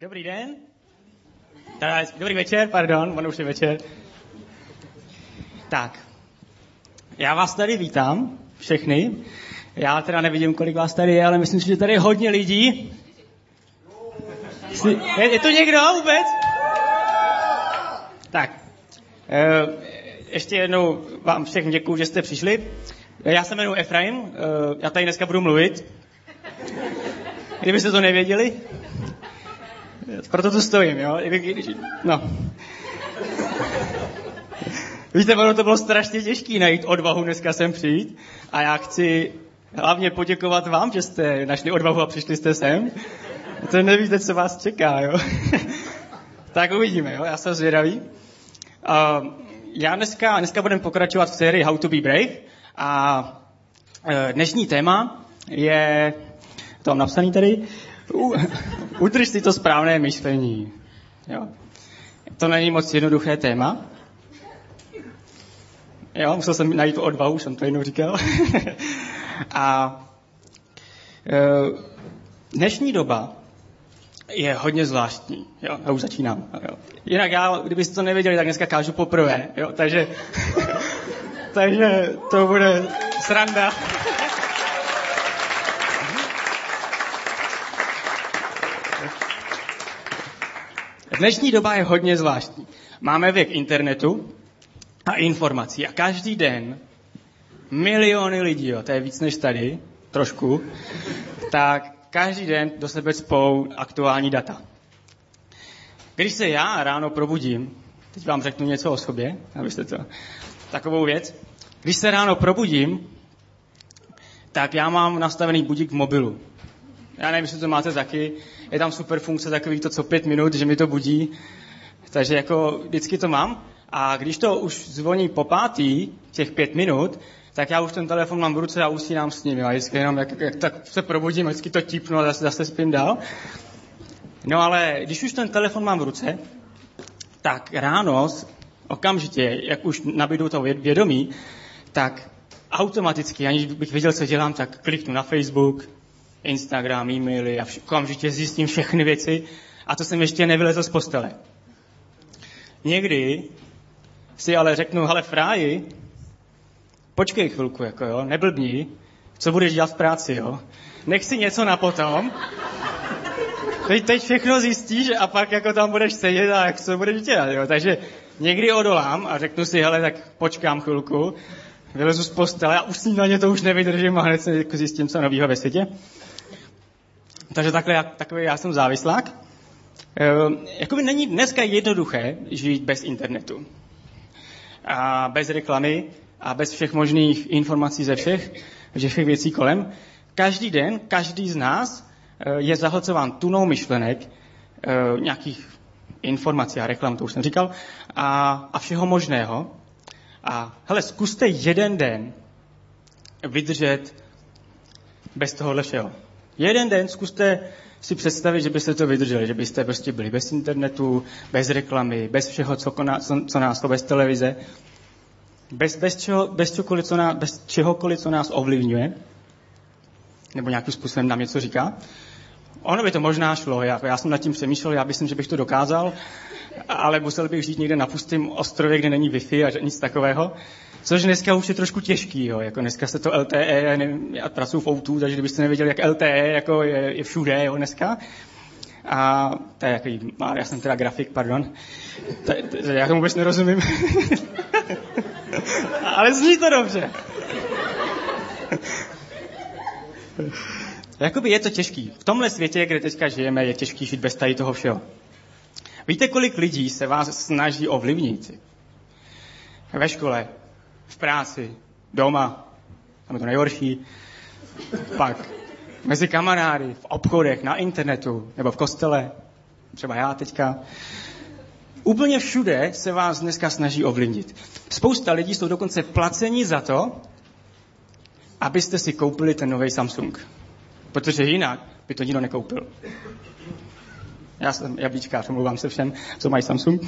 Dobrý den. Dobrý večer, pardon, ono už je večer. Tak, já vás tady vítám, všechny. Já teda nevidím, kolik vás tady je, ale myslím si, že tady je hodně lidí. Je, je to někdo vůbec? Tak, e, ještě jednou vám všem děkuju, že jste přišli. Já se jmenuji Efraim, e, já tady dneska budu mluvit. Kdybyste to nevěděli, proto tu stojím, jo? No. Víte, ono to bylo strašně těžké najít odvahu dneska sem přijít a já chci hlavně poděkovat vám, že jste našli odvahu a přišli jste sem. To nevíte, co vás čeká, jo? tak uvidíme, jo? Já jsem zvědavý. Uh, já dneska, dneska budeme pokračovat v sérii How to be brave a uh, dnešní téma je, to mám napsaný tady, udrž si to správné myšlení. Jo? To není moc jednoduché téma. Jo, musel jsem najít tu odvahu, už jsem to jednou říkal. A e, dnešní doba je hodně zvláštní. Jo, já už začínám. Jo. Jinak já, kdybyste to nevěděli, tak dneska kážu poprvé. Jo, takže, takže to bude sranda. Dnešní doba je hodně zvláštní. Máme věk internetu a informací a každý den miliony lidí, jo, to je víc než tady, trošku, tak každý den do sebe spou aktuální data. Když se já ráno probudím, teď vám řeknu něco o sobě, abyste to, takovou věc, když se ráno probudím, tak já mám nastavený budík v mobilu. Já nevím, jestli to máte taky. Je tam super funkce takový to co pět minut, že mi to budí. Takže jako vždycky to mám. A když to už zvoní po pátý, těch pět minut, tak já už ten telefon mám v ruce a usínám s ním. A vždycky jenom, jak, jak tak se probudím, vždycky to típnu a zase, zase spím dál. No ale když už ten telefon mám v ruce, tak ráno, okamžitě, jak už nabídu to vědomí, tak automaticky, aniž bych věděl, co dělám, tak kliknu na Facebook, Instagram, e-maily a okamžitě zjistím všechny věci a to jsem ještě nevylezl z postele. Někdy si ale řeknu, hele fráji, počkej chvilku, jako jo, neblbni, co budeš dělat v práci, jo. Nech si něco na potom, teď, teď všechno zjistíš a pak jako tam budeš sedět a jak co budeš dělat, jo. Takže někdy odolám a řeknu si, hele, tak počkám chvilku, vylezu z postele a už ně to už nevydržím a hned se jako zjistím, co novýho ve světě. Takže takhle, takový já jsem závislák. E, jakoby není dneska jednoduché žít bez internetu. A bez reklamy a bez všech možných informací ze všech, ze všech věcí kolem. Každý den, každý z nás e, je zahlcován tunou myšlenek, e, nějakých informací a reklam, to už jsem říkal, a, a všeho možného. A hele, zkuste jeden den vydržet bez tohohle všeho. Jeden den zkuste si představit, že byste to vydrželi, že byste prostě byli bez internetu, bez reklamy, bez všeho, co, koná, co, co nás to, bez televize, bez, bez, čeho, bez, čokoliv, co nás, bez čehokoliv, co nás ovlivňuje, nebo nějakým způsobem nám něco říká. Ono by to možná šlo, já, já jsem nad tím přemýšlel, já myslím, že bych to dokázal, ale musel bych žít někde na pustém ostrově, kde není Wi-Fi a nic takového. Což dneska už je trošku těžký, jo. Jako dneska se to LTE, já, nevím, já pracuji v Outu, takže kdybyste nevěděli, jak LTE jako je, je všude jo, dneska. A to je jaký, já jsem teda grafik, pardon. To, to, já tomu vůbec nerozumím. Ale zní to dobře. Jakoby je to těžký. V tomhle světě, kde teďka žijeme, je těžký žít bez tady toho všeho. Víte, kolik lidí se vás snaží ovlivnit? Ve škole, v práci, doma, tam je to nejhorší, pak mezi kamarády, v obchodech, na internetu nebo v kostele, třeba já teďka. Úplně všude se vás dneska snaží ovlivnit. Spousta lidí jsou dokonce placení za to, abyste si koupili ten nový Samsung. Protože jinak by to nikdo nekoupil. Já jsem jablíčkář, omlouvám se všem, co mají Samsung.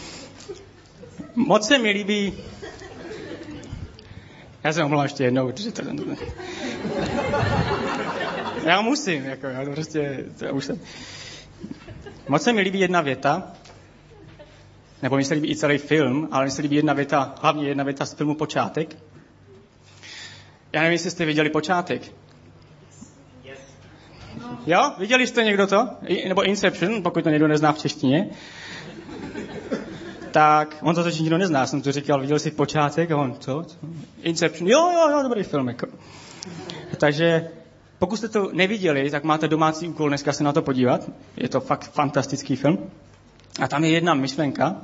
Moc se mi líbí já se omlouvám ještě jednou, protože to... Já musím, jako, já prostě, to už jsem... Moc se mi líbí jedna věta, nebo mi se líbí i celý film, ale mi se líbí jedna věta, hlavně jedna věta z filmu Počátek. Já nevím, jestli jste viděli Počátek. Jo? Viděli jste někdo to? Nebo Inception, pokud to někdo nezná v češtině. Tak, on to totiž nikdo nezná, jsem to říkal, viděl jsi počátek a on, co? co? Inception, jo, jo, jo, dobrý film. Jako. Takže pokud jste to neviděli, tak máte domácí úkol dneska se na to podívat. Je to fakt fantastický film. A tam je jedna myšlenka,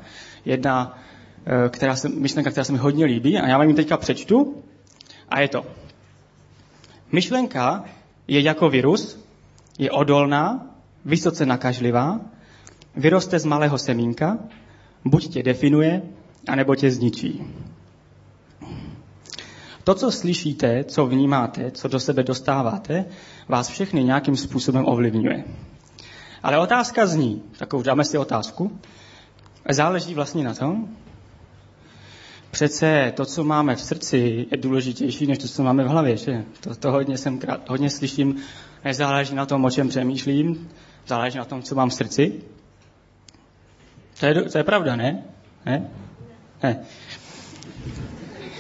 jedna eh, která se, myšlenka, která se mi hodně líbí a já vám ji teďka přečtu. A je to. Myšlenka je jako virus, je odolná, vysoce nakažlivá, vyroste z malého semínka, buď tě definuje, anebo tě zničí. To, co slyšíte, co vnímáte, co do sebe dostáváte, vás všechny nějakým způsobem ovlivňuje. Ale otázka zní, takovou dáme si otázku, záleží vlastně na tom, přece to, co máme v srdci, je důležitější, než to, co máme v hlavě. Že? To, to hodně, jsem krát, hodně slyším, nezáleží na tom, o čem přemýšlím, záleží na tom, co mám v srdci. To je, to je pravda, ne? Ne? Ne.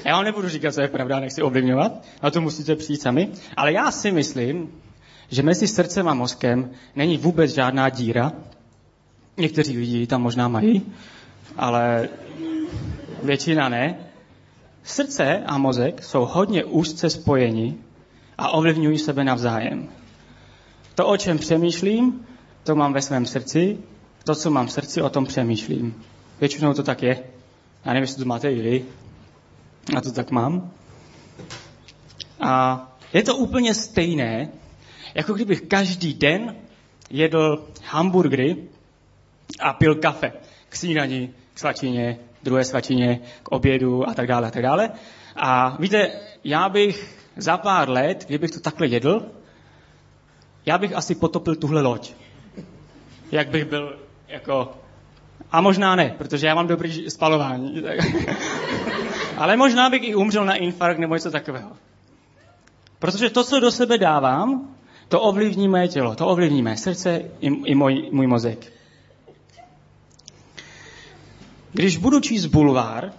Já vám nebudu říkat, co je pravda, nechci ovlivňovat, na to musíte přijít sami, ale já si myslím, že mezi srdcem a mozkem není vůbec žádná díra. Někteří lidi tam možná mají, ale většina ne. Srdce a mozek jsou hodně úzce spojeni a ovlivňují sebe navzájem. To, o čem přemýšlím, to mám ve svém srdci, to, co mám v srdci, o tom přemýšlím. Většinou to tak je. Já nevím, jestli to máte i vy. A to tak mám. A je to úplně stejné, jako kdybych každý den jedl hamburgery a pil kafe k snídani, k svačině, druhé svačině, k obědu a tak dále a tak dále. A víte, já bych za pár let, kdybych to takhle jedl, já bych asi potopil tuhle loď. Jak bych byl jako... A možná ne, protože já mám dobrý spalování. Ale možná bych i umřel na infarkt nebo něco takového. Protože to, co do sebe dávám, to ovlivní mé tělo, to ovlivní mé srdce i, i můj, můj mozek. Když budu číst bulvár,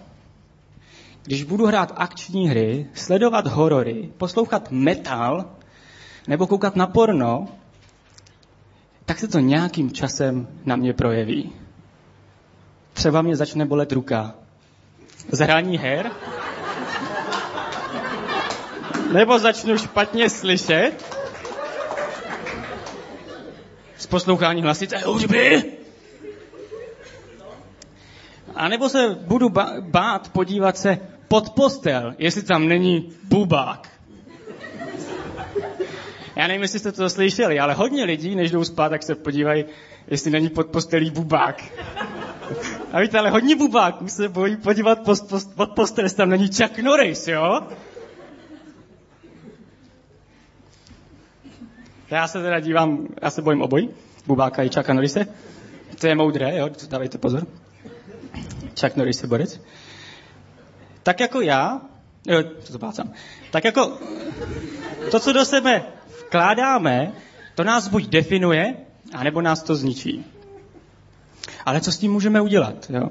když budu hrát akční hry, sledovat horory, poslouchat metal nebo koukat na porno, tak se to nějakým časem na mě projeví. Třeba mě začne bolet ruka. Zhraní her? Nebo začnu špatně slyšet? Z poslouchání hlasice hudby? A nebo se budu bát podívat se pod postel, jestli tam není bubák. Já nevím, jestli jste to slyšeli, ale hodně lidí, než jdou spát, tak se podívají, jestli není pod postelí bubák. A víte, ale hodně bubáků se bojí podívat post, post, pod postel, jestli tam není Chuck Norris, jo? Já se teda dívám, já se bojím obojí, bubáka i Chucka Norrise. To je moudré, jo, dávejte pozor. Chuck Norris je borec. Tak jako já, jo, to zoplácám, tak jako to, co do sebe vkládáme, to nás buď definuje, anebo nás to zničí. Ale co s tím můžeme udělat? Jo?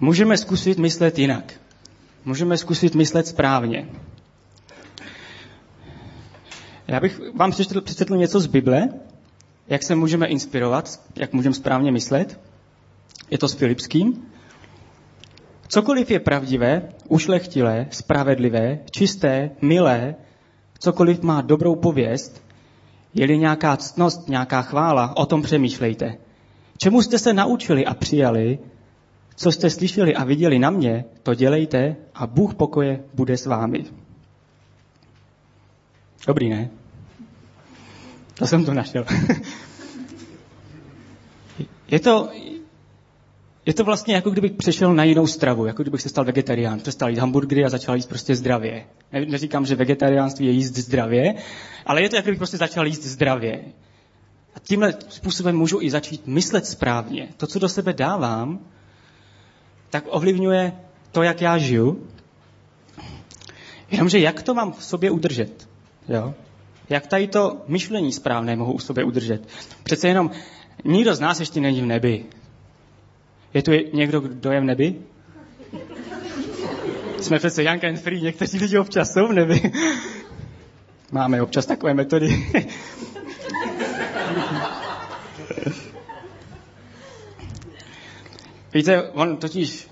Můžeme zkusit myslet jinak. Můžeme zkusit myslet správně. Já bych vám přečetl, přečetl něco z Bible, jak se můžeme inspirovat, jak můžeme správně myslet. Je to s Filipským. Cokoliv je pravdivé, ušlechtilé, spravedlivé, čisté, milé, cokoliv má dobrou pověst, je-li nějaká ctnost, nějaká chvála, o tom přemýšlejte. Čemu jste se naučili a přijali, co jste slyšeli a viděli na mě, to dělejte a Bůh pokoje bude s vámi. Dobrý, ne? To jsem to našel. je to, je to vlastně jako kdybych přešel na jinou stravu, jako kdybych se stal vegetarián, přestal jíst hamburgery a začal jíst prostě zdravě. Ne, neříkám, že vegetariánství je jíst zdravě, ale je to jako kdybych prostě začal jíst zdravě. A tímhle způsobem můžu i začít myslet správně. To, co do sebe dávám, tak ovlivňuje to, jak já žiju. Jenomže jak to mám v sobě udržet? Jo? Jak tady to myšlení správné mohu u sobě udržet? Přece jenom Nikdo z nás ještě není v nebi. Je tu někdo, kdo je v nebi? Jsme přece Young and Free, někteří lidi občas jsou v nebi. Máme občas takové metody. Víte, on totiž,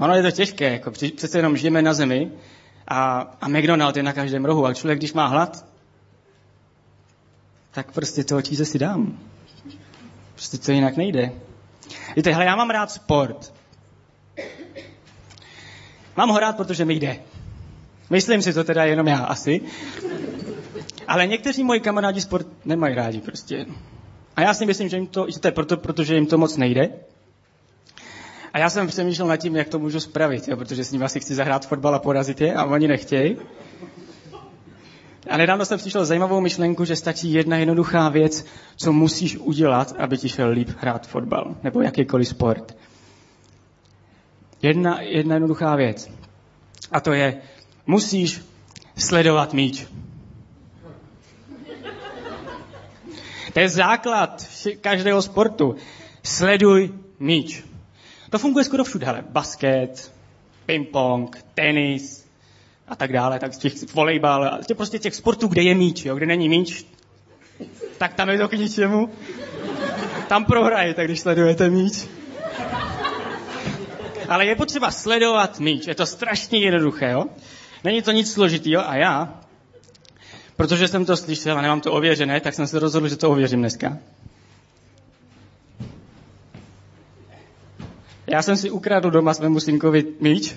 ono je to těžké, jako přece jenom žijeme na zemi a, a McDonald je na každém rohu, ale člověk, když má hlad, tak prostě toho číze si dám. Prostě to jinak nejde. Víte, hele, já mám rád sport. Mám ho rád, protože mi jde. Myslím si to teda jenom já asi. Ale někteří moji kamarádi sport nemají rádi prostě. A já si myslím, že, jim to, že to je proto, protože jim to moc nejde. A já jsem přemýšlel nad tím, jak to můžu spravit, jo, protože s nimi asi chci zahrát fotbal a porazit je a oni nechtějí. A nedávno jsem přišel zajímavou myšlenku, že stačí jedna jednoduchá věc, co musíš udělat, aby ti šel líp hrát fotbal nebo jakýkoliv sport. Jedna, jedna jednoduchá věc. A to je, musíš sledovat míč. To je základ každého sportu. Sleduj míč. To funguje skoro všude, hele. Basket, ping-pong, tenis a tak dále, tak těch volejbal, těch prostě těch sportů, kde je míč, jo, kde není míč, tak tam je to k ničemu. Tam prohrajete, když sledujete míč. Ale je potřeba sledovat míč. Je to strašně jednoduché, jo? Není to nic složitého a já, protože jsem to slyšel a nemám to ověřené, tak jsem se rozhodl, že to ověřím dneska. Já jsem si ukradl doma svému synkovi míč.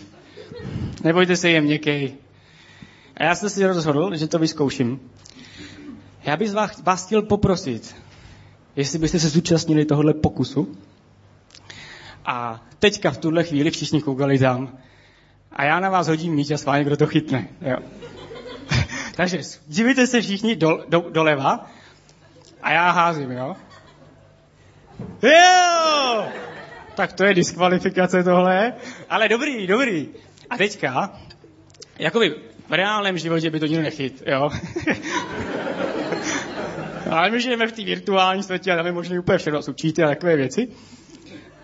Nebojte se, je měkký. A já jsem si rozhodl, že to vyzkouším. Já bych vás, vás chtěl poprosit, jestli byste se zúčastnili tohohle pokusu. A teďka v tuhle chvíli všichni koukali tam. A já na vás hodím míč a schválně, kdo to chytne. Jo. Takže dívejte se všichni do, do, doleva a já házím, jo? Jo! Tak to je diskvalifikace tohle. Ale dobrý, dobrý. A teďka, jakoby v reálném životě by to nikdo nechyt, jo? Ale my žijeme v té virtuální světě a tam je možné úplně všechno, jsou a takové věci.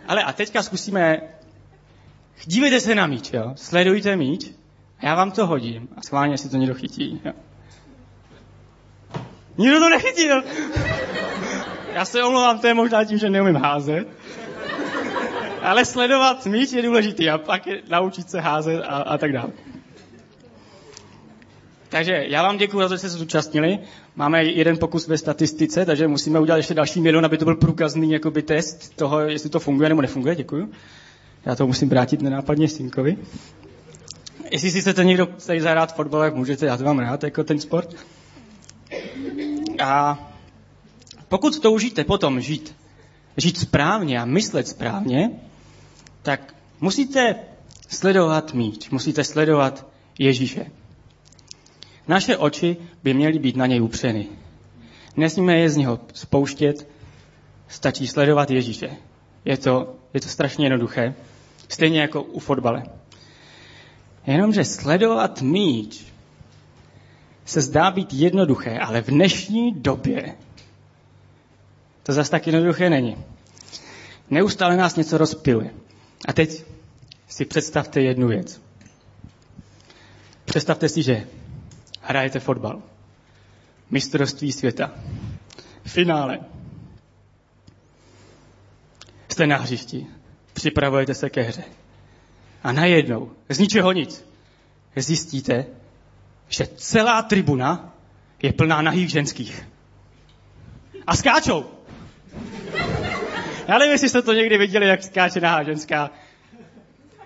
Ale a teďka zkusíme, dívejte se na míč, jo? Sledujte míč a já vám to hodím a schválně si to někdo chytí, jo? Nikdo to nechytil. Já se omlouvám, to je možná tím, že neumím házet. Ale sledovat míč je důležitý a pak je naučit se házet a, a tak dále. Takže já vám děkuji za to, že jste se zúčastnili. Máme jeden pokus ve statistice, takže musíme udělat ještě další milion, aby to byl průkazný jakoby, test toho, jestli to funguje nebo nefunguje. Děkuji. Já to musím vrátit nenápadně synkovi. Jestli si chcete někdo tady zahrát fotbal, jak můžete, já to mám rád, jako ten sport. A pokud toužíte potom žít, žít správně a myslet správně, tak musíte sledovat míč, musíte sledovat Ježíše. Naše oči by měly být na něj upřeny. Nesmíme je z něho spouštět, stačí sledovat Ježíše. Je to, je to strašně jednoduché, stejně jako u fotbale. Jenomže sledovat míč se zdá být jednoduché, ale v dnešní době to zase tak jednoduché není. Neustále nás něco rozpiluje. A teď si představte jednu věc. Představte si, že hrajete fotbal. Mistrovství světa. Finále. Jste na hřišti. Připravujete se ke hře. A najednou, z ničeho nic, zjistíte, že celá tribuna je plná nahých ženských. A skáčou. Já nevím, jestli jste to někdy viděli, jak skáče nahá ženská.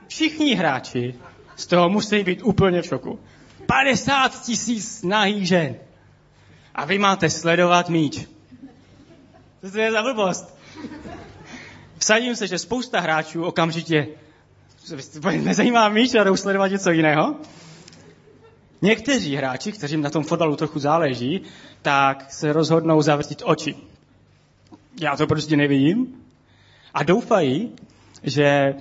Všichni hráči z toho musí být úplně v šoku. 50 tisíc nahých žen. A vy máte sledovat míč. Co to je za blbost? Vsadím se, že spousta hráčů okamžitě nezajímá míč a jdou sledovat něco jiného. Někteří hráči, kteřím na tom fotbalu trochu záleží, tak se rozhodnou zavrtit oči. Já to prostě nevidím. A doufají, že,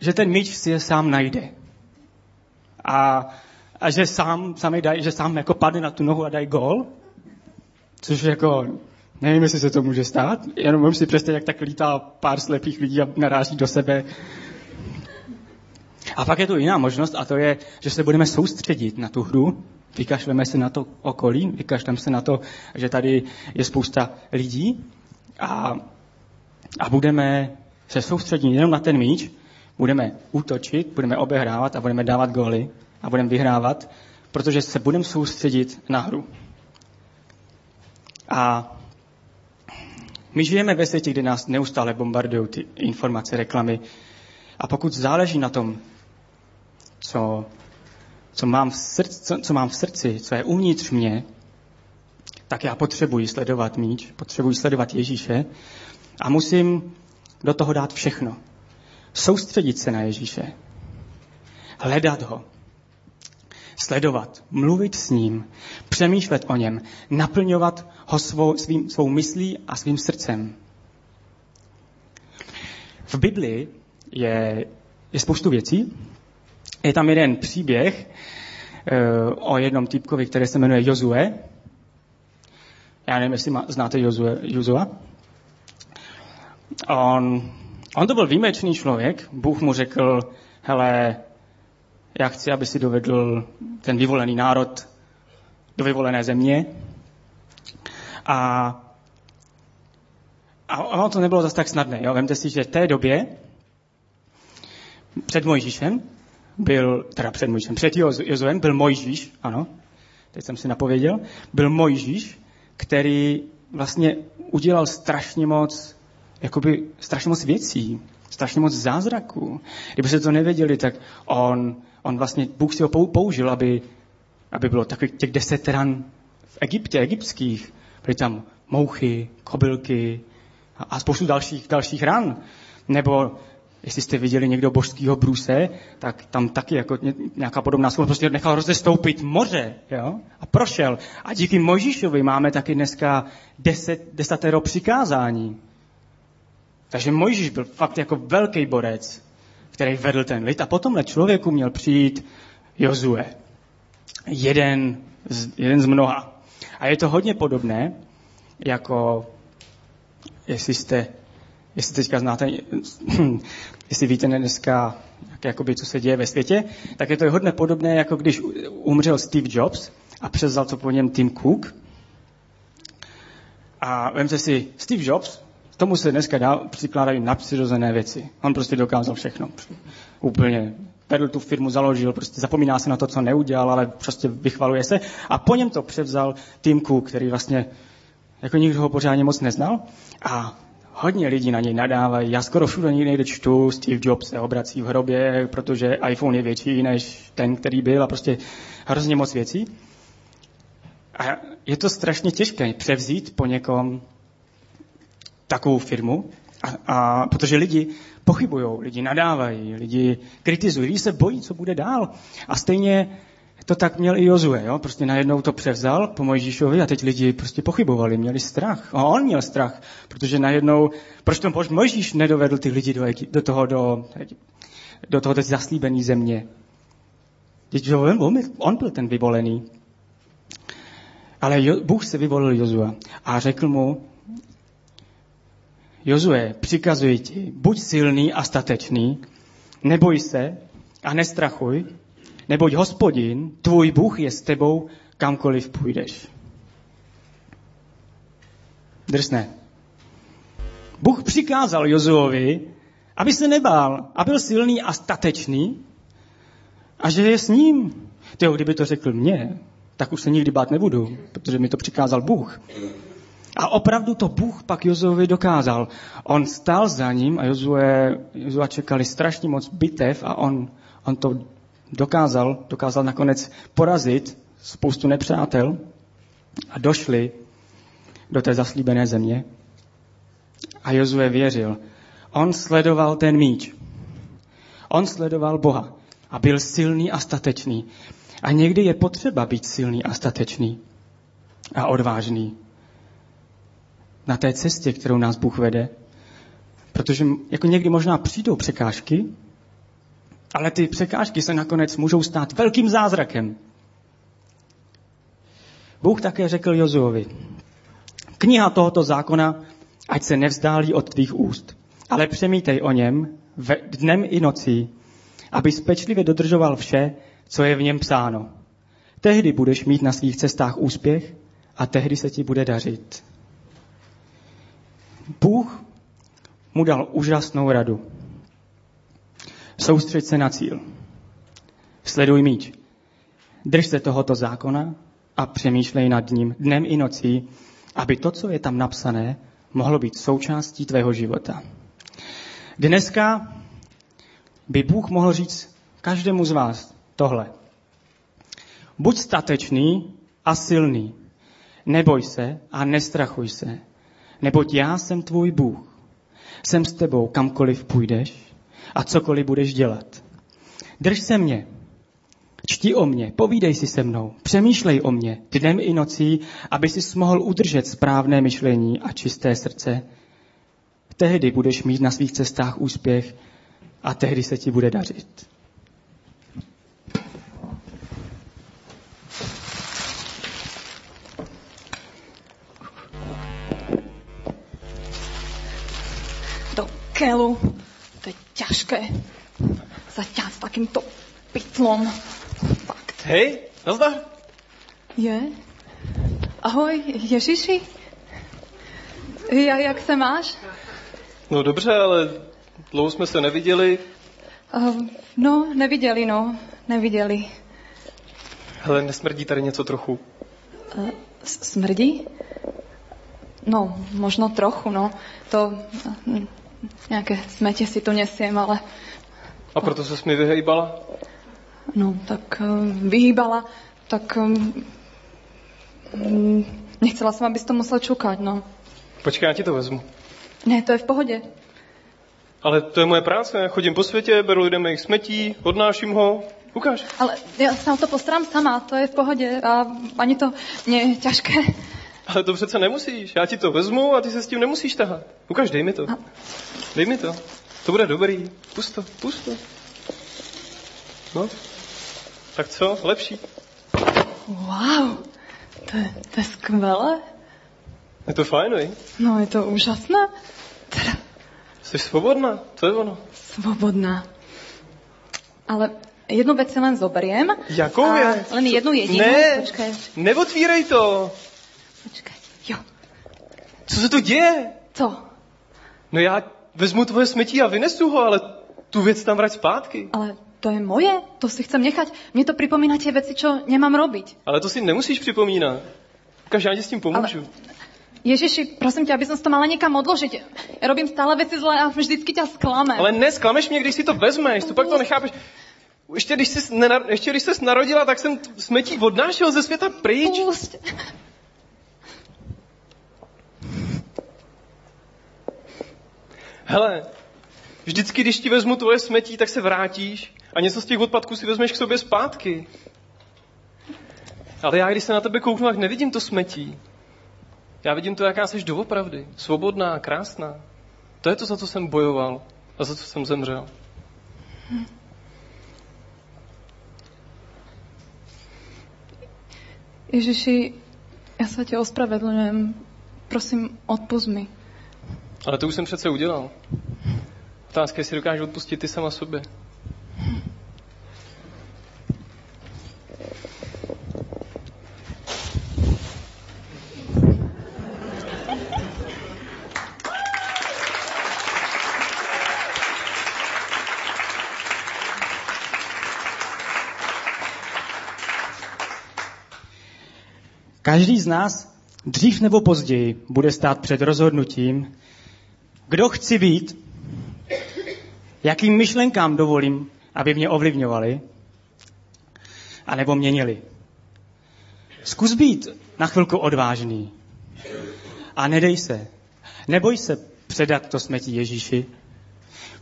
že ten míč si je sám najde. A, a že sám, sami daj, že sám jako padne na tu nohu a dají gol. Což jako Nevím, jestli se to může stát, jenom můžu si představit, jak tak lítá pár slepých lidí a naráží do sebe. A pak je tu jiná možnost a to je, že se budeme soustředit na tu hru, vykašleme se na to okolí, vykašleme se na to, že tady je spousta lidí a, a budeme se soustředit jenom na ten míč, budeme útočit, budeme obehrávat a budeme dávat góly a budeme vyhrávat, protože se budeme soustředit na hru. A my žijeme ve světě, kde nás neustále bombardují ty informace, reklamy. A pokud záleží na tom, co, co, mám v srdci, co, co mám v srdci, co je uvnitř mě, tak já potřebuji sledovat míč, potřebuji sledovat Ježíše a musím do toho dát všechno. Soustředit se na Ježíše. Hledat ho. Sledovat, mluvit s ním, přemýšlet o něm, naplňovat ho svou, svým, svou myslí a svým srdcem. V Biblii je, je spoustu věcí. Je tam jeden příběh uh, o jednom typkovi, který se jmenuje Jozue. Já nevím, jestli má, znáte Jozue, Jozua. On, on to byl výjimečný člověk. Bůh mu řekl, hele, já chci, aby si dovedl ten vyvolený národ do vyvolené země. A, a ono to nebylo zase tak snadné. Jo? Vemte si, že v té době před Mojžíšem byl, teda před Mojžíšem, před Jozuem byl Mojžíš, ano, teď jsem si napověděl, byl Mojžíš, který vlastně udělal strašně moc, jakoby strašně moc věcí, strašně moc zázraků. Kdyby se to nevěděli, tak on, on vlastně, Bůh si ho použil, aby, aby bylo takových těch deset ran v Egyptě, egyptských, byly tam mouchy, kobylky a, a spoustu dalších, dalších ran. Nebo jestli jste viděli někdo božského bruse, tak tam taky jako nějaká podobná schopnost prostě nechal rozestoupit moře jo? a prošel. A díky Mojžíšovi máme taky dneska deset, desatero přikázání. Takže Mojžíš byl fakt jako velký borec, který vedl ten lid. A potom na člověku měl přijít Jozue. Jeden z, jeden z mnoha. A je to hodně podobné, jako jestli jste, jestli teďka znáte, jestli víte dneska, jak, jakoby, co se děje ve světě, tak je to hodně podobné, jako když umřel Steve Jobs a převzal to po něm Tim Cook. A vemte si, Steve Jobs, tomu se dneska dá, přikládají nadpřirozené věci. On prostě dokázal všechno. Úplně vedl tu firmu, založil, prostě zapomíná se na to, co neudělal, ale prostě vychvaluje se. A po něm to převzal Tim Cook, který vlastně jako nikdo ho pořádně moc neznal. A hodně lidí na něj nadávají. Já skoro všude někde čtu, Steve Jobs se obrací v hrobě, protože iPhone je větší než ten, který byl a prostě hrozně moc věcí. A je to strašně těžké převzít po někom takovou firmu, a, a, protože lidi pochybují, lidi nadávají, lidi kritizují, lidi se bojí, co bude dál. A stejně to tak měl i Jozue, jo? prostě najednou to převzal po Mojžíšovi a teď lidi prostě pochybovali, měli strach. A on měl strach, protože najednou, proč to Mojžíš nedovedl ty lidi do, do toho, do, do toho zaslíbené země. Teď on, on byl ten vyvolený. Ale Bůh se vyvolil Jozua a řekl mu, Jozue, přikazuji ti, buď silný a statečný, neboj se a nestrachuj, neboť hospodin, tvůj Bůh je s tebou, kamkoliv půjdeš. Drsné. Bůh přikázal Jozuovi, aby se nebál a byl silný a statečný a že je s ním. Tyjo, kdyby to řekl mně, tak už se nikdy bát nebudu, protože mi to přikázal Bůh. A opravdu to Bůh pak Jozuovi dokázal. On stál za ním a Jozue, Jozua čekali strašně moc bitev a on, on to dokázal, dokázal nakonec porazit spoustu nepřátel a došli do té zaslíbené země. A Jozue věřil. On sledoval ten míč. On sledoval Boha a byl silný a statečný. A někdy je potřeba být silný a statečný a odvážný na té cestě, kterou nás Bůh vede. Protože jako někdy možná přijdou překážky, ale ty překážky se nakonec můžou stát velkým zázrakem. Bůh také řekl Jozuovi, Kniha tohoto zákona, ať se nevzdálí od tvých úst, ale přemítej o něm ve dnem i nocí, aby pečlivě dodržoval vše, co je v něm psáno. Tehdy budeš mít na svých cestách úspěch a tehdy se ti bude dařit. Bůh mu dal úžasnou radu. Soustřeď se na cíl. Sleduj míč. Drž se tohoto zákona a přemýšlej nad ním dnem i nocí, aby to, co je tam napsané, mohlo být součástí tvého života. Dneska by Bůh mohl říct každému z vás tohle. Buď statečný a silný. Neboj se a nestrachuj se, neboť já jsem tvůj Bůh. Jsem s tebou kamkoliv půjdeš a cokoliv budeš dělat. Drž se mě, čti o mě, povídej si se mnou, přemýšlej o mě dnem i nocí, aby si mohl udržet správné myšlení a čisté srdce. Tehdy budeš mít na svých cestách úspěch a tehdy se ti bude dařit. Kelu. To je ťažké. Zaťať s takýmto pytlom. Fakt. Hej, nazdar. Je? Ahoj, Ježiši. Ja, jak se máš? No dobře, ale dlouho jsme se neviděli. Uh, no, neviděli, no. Neviděli. Hele, nesmrdí tady něco trochu. Uh, smrdí? No, možno trochu, no. To uh, nějaké smetě si tu nesiem, ale A proto se mi vyhejbala? no, tak uh, vyhýbala, tak um, mm, nechcela jsem, abys to musel čukat, no. Počkej, já ti to vezmu. Ne, to je v pohodě. Ale to je moje práce, já chodím po světě, beru lidem jejich smetí, odnáším ho. Ukáž. Ale já se o to postarám sama, to je v pohodě a ani to nie je těžké. Ale to přece nemusíš, já ti to vezmu a ty se s tím nemusíš tahat. Ukáž, dej mi to. Dej mi to. To bude dobrý. Pust to, pust to. No. Tak co, lepší. Wow, to je, to je skvělé. Je to fajn, vej? No, je to úžasné. Teda Jsi svobodná, to je ono. svobodná. Ale jednu věc si len zoberiem. Jakou věc? Len jednu jedinou. Ne, Počkej, neotvírej to. Počkej. Jo, Co se to děje? co? No já vezmu tvoje smetí a vynesu ho, ale tu věc tam vrať zpátky. Ale to je moje, to si chcem nechať. Mně to připomíná tie veci, čo nemám robiť. Ale to si nemusíš připomínat. Ukáž, já ti s tím pomůžu. Ježiši, prosím tě, aby som si to mala někam odložiť. Ja robím stále veci zle a vždycky ťa sklamem. Ale nesklameš mě, když si to vezmeš, to pak to nechápeš. Ještě když jsi, nenar- ještě když jsi narodila, tak jsem smetí odnášel ze světa pryč. Pusť. Hele, vždycky, když ti vezmu tvoje smetí, tak se vrátíš a něco z těch odpadků si vezmeš k sobě zpátky. Ale já, když se na tebe kouknu, tak nevidím to smetí. Já vidím to, jaká jsi doopravdy. Svobodná, krásná. To je to, za co jsem bojoval a za co jsem zemřel. Ježiši, ja sa ti ospravedlňujem. Prosím, odpust mi. Ale to už jsem přece udělal. Otázka je, jestli dokážeš odpustit ty sama sobě. Každý z nás dřív nebo později bude stát před rozhodnutím, kdo chci být, jakým myšlenkám dovolím, aby mě ovlivňovali, anebo měnili. Zkus být na chvilku odvážný a nedej se. Neboj se předat to smetí Ježíši.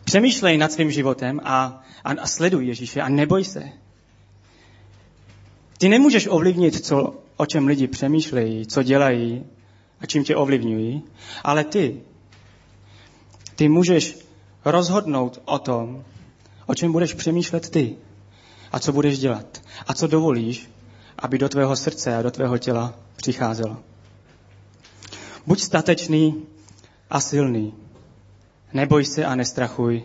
Přemýšlej nad svým životem a, a, a sleduj Ježíše a neboj se. Ty nemůžeš ovlivnit, co, o čem lidi přemýšlejí, co dělají a čím tě ovlivňují, ale ty, ty můžeš rozhodnout o tom, o čem budeš přemýšlet ty a co budeš dělat a co dovolíš, aby do tvého srdce a do tvého těla přicházelo. Buď statečný a silný. Neboj se a nestrachuj,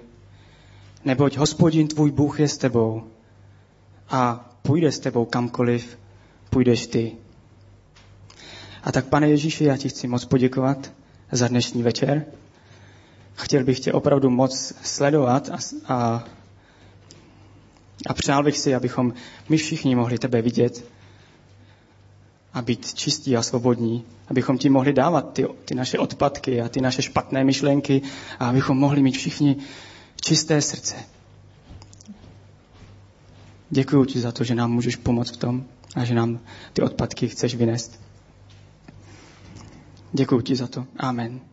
neboť hospodin tvůj Bůh je s tebou a půjde s tebou kamkoliv půjdeš ty. A tak, pane Ježíši, já ti chci moc poděkovat za dnešní večer. Chtěl bych tě opravdu moc sledovat a, a, a přál bych si, abychom my všichni mohli tebe vidět a být čistí a svobodní, abychom ti mohli dávat ty, ty naše odpadky a ty naše špatné myšlenky a abychom mohli mít všichni čisté srdce. Děkuji ti za to, že nám můžeš pomoct v tom a že nám ty odpadky chceš vynést. Děkuji ti za to. Amen.